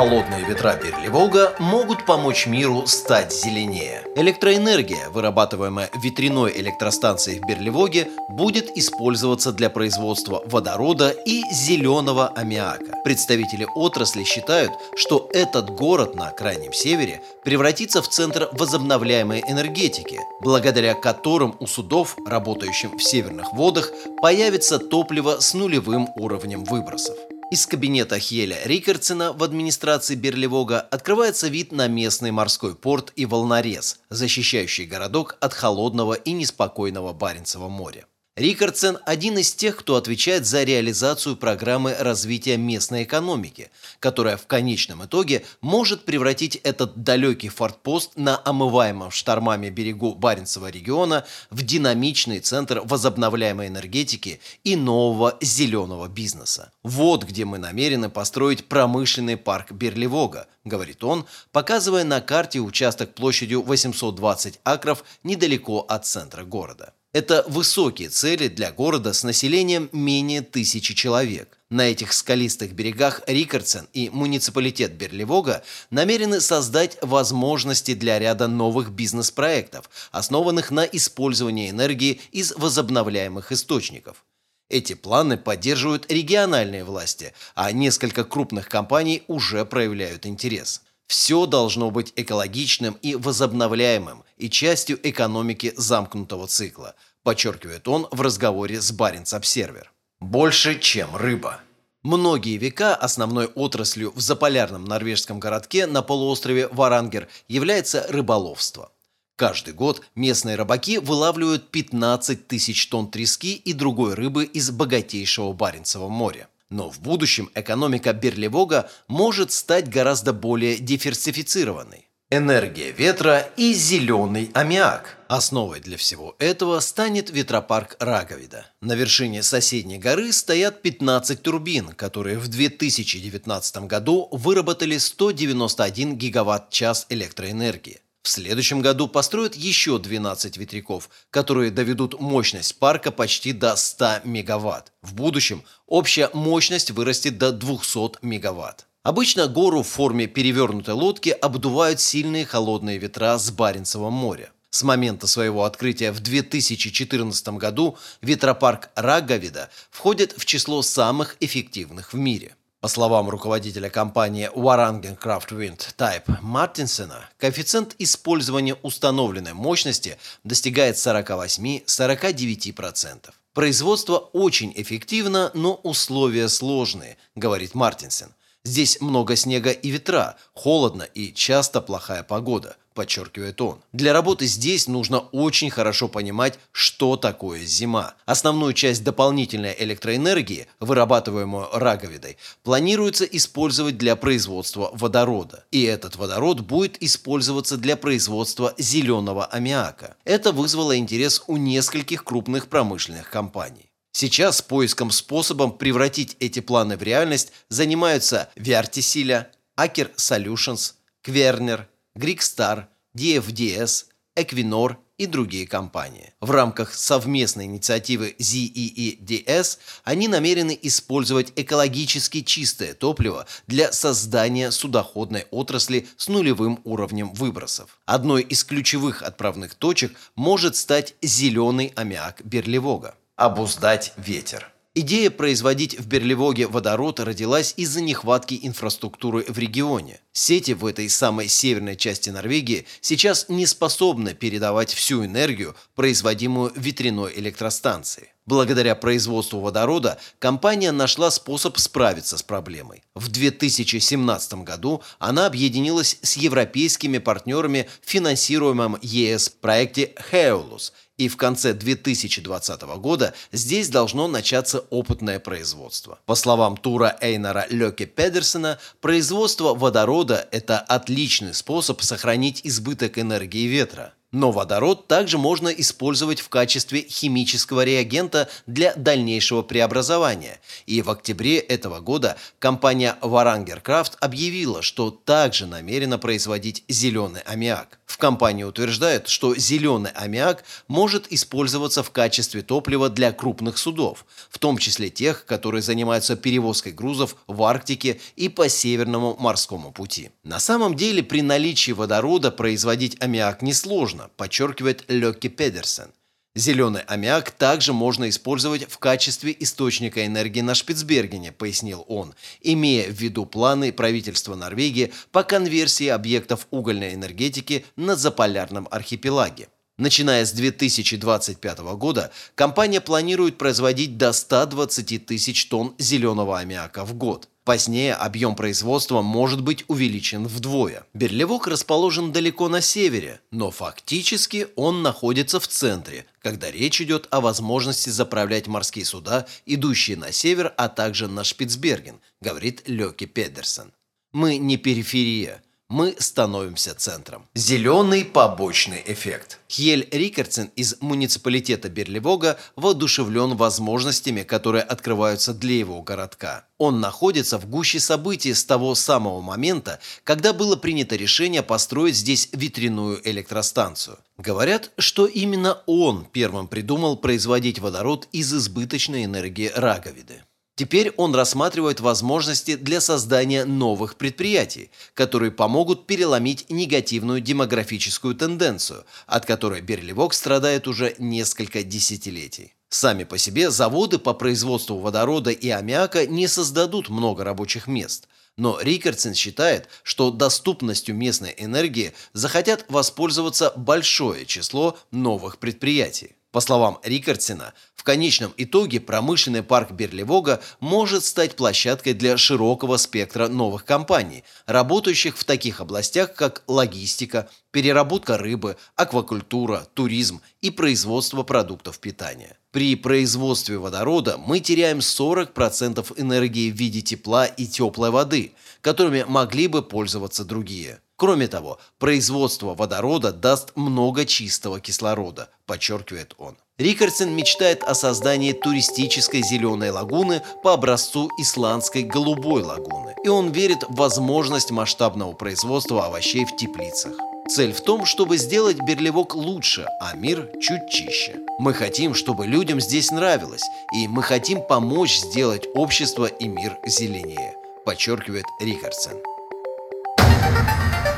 Холодные ветра Берли-Волга могут помочь миру стать зеленее. Электроэнергия, вырабатываемая ветряной электростанцией в Берлевоге, будет использоваться для производства водорода и зеленого аммиака. Представители отрасли считают, что этот город на Крайнем Севере превратится в центр возобновляемой энергетики, благодаря которым у судов, работающих в северных водах, появится топливо с нулевым уровнем выбросов. Из кабинета Хеля Рикардсена в администрации Берлевога открывается вид на местный морской порт и волнорез, защищающий городок от холодного и неспокойного Баренцева моря. Рикардсен – один из тех, кто отвечает за реализацию программы развития местной экономики, которая в конечном итоге может превратить этот далекий фортпост на омываемом штормами берегу Баренцева региона в динамичный центр возобновляемой энергетики и нового зеленого бизнеса. Вот где мы намерены построить промышленный парк Берлевога, говорит он, показывая на карте участок площадью 820 акров недалеко от центра города. Это высокие цели для города с населением менее тысячи человек. На этих скалистых берегах Рикардсен и муниципалитет Берлевога намерены создать возможности для ряда новых бизнес-проектов, основанных на использовании энергии из возобновляемых источников. Эти планы поддерживают региональные власти, а несколько крупных компаний уже проявляют интерес. Все должно быть экологичным и возобновляемым и частью экономики замкнутого цикла, подчеркивает он в разговоре с Баренц Обсервер. Больше, чем рыба. Многие века основной отраслью в заполярном норвежском городке на полуострове Варангер является рыболовство. Каждый год местные рыбаки вылавливают 15 тысяч тонн трески и другой рыбы из богатейшего Баренцева моря. Но в будущем экономика Берлевога может стать гораздо более диверсифицированной. Энергия ветра и зеленый аммиак. Основой для всего этого станет ветропарк Раговида. На вершине соседней горы стоят 15 турбин, которые в 2019 году выработали 191 гигаватт-час электроэнергии. В следующем году построят еще 12 ветряков, которые доведут мощность парка почти до 100 мегаватт. В будущем общая мощность вырастет до 200 мегаватт. Обычно гору в форме перевернутой лодки обдувают сильные холодные ветра с Баренцева моря. С момента своего открытия в 2014 году ветропарк Раговида входит в число самых эффективных в мире. По словам руководителя компании Warangen Craft Wind Type Мартинсена, коэффициент использования установленной мощности достигает 48-49%. Производство очень эффективно, но условия сложные, говорит Мартинсен. Здесь много снега и ветра, холодно и часто плохая погода подчеркивает он. Для работы здесь нужно очень хорошо понимать, что такое зима. Основную часть дополнительной электроэнергии, вырабатываемую раговидой, планируется использовать для производства водорода. И этот водород будет использоваться для производства зеленого аммиака. Это вызвало интерес у нескольких крупных промышленных компаний. Сейчас поиском способом превратить эти планы в реальность занимаются Vertisilia, Aker Solutions, Квернер, Грикстар, DFDS, Equinor и другие компании. В рамках совместной инициативы ZEEDS они намерены использовать экологически чистое топливо для создания судоходной отрасли с нулевым уровнем выбросов. Одной из ключевых отправных точек может стать зеленый аммиак Берлевога. Обуздать ветер. Идея производить в Берлевоге водород родилась из-за нехватки инфраструктуры в регионе. Сети в этой самой северной части Норвегии сейчас не способны передавать всю энергию, производимую ветряной электростанцией. Благодаря производству водорода компания нашла способ справиться с проблемой. В 2017 году она объединилась с европейскими партнерами в финансируемом ЕС проекте «Хеолус» и в конце 2020 года здесь должно начаться опытное производство. По словам Тура Эйнара Лёке Педерсона, производство водорода – это отличный способ сохранить избыток энергии ветра. Но водород также можно использовать в качестве химического реагента для дальнейшего преобразования. И в октябре этого года компания Варангер Крафт объявила, что также намерена производить зеленый аммиак. В компании утверждают, что зеленый аммиак может использоваться в качестве топлива для крупных судов, в том числе тех, которые занимаются перевозкой грузов в Арктике и по Северному морскому пути. На самом деле при наличии водорода производить аммиак несложно, подчеркивает Лекки Педерсен. Зеленый аммиак также можно использовать в качестве источника энергии на Шпицбергене, пояснил он, имея в виду планы правительства Норвегии по конверсии объектов угольной энергетики на заполярном архипелаге. Начиная с 2025 года, компания планирует производить до 120 тысяч тонн зеленого аммиака в год. Позднее объем производства может быть увеличен вдвое. Берлевок расположен далеко на севере, но фактически он находится в центре, когда речь идет о возможности заправлять морские суда, идущие на север, а также на Шпицберген, говорит Леки Педерсон. Мы не периферия, мы становимся центром. Зеленый побочный эффект. Хель Рикардсен из муниципалитета Берлевога воодушевлен возможностями, которые открываются для его городка. Он находится в гуще событий с того самого момента, когда было принято решение построить здесь ветряную электростанцию. Говорят, что именно он первым придумал производить водород из избыточной энергии раговиды. Теперь он рассматривает возможности для создания новых предприятий, которые помогут переломить негативную демографическую тенденцию, от которой Берлевок страдает уже несколько десятилетий. Сами по себе заводы по производству водорода и аммиака не создадут много рабочих мест. Но Рикардсен считает, что доступностью местной энергии захотят воспользоваться большое число новых предприятий. По словам Рикардсена, в конечном итоге промышленный парк Берлевога может стать площадкой для широкого спектра новых компаний, работающих в таких областях, как логистика, переработка рыбы, аквакультура, туризм и производство продуктов питания. При производстве водорода мы теряем 40% энергии в виде тепла и теплой воды, которыми могли бы пользоваться другие. Кроме того, производство водорода даст много чистого кислорода, подчеркивает он. Рикардсен мечтает о создании туристической зеленой лагуны по образцу исландской голубой лагуны. И он верит в возможность масштабного производства овощей в теплицах. Цель в том, чтобы сделать Берлевок лучше, а мир чуть чище. Мы хотим, чтобы людям здесь нравилось, и мы хотим помочь сделать общество и мир зеленее, подчеркивает Рикардсен.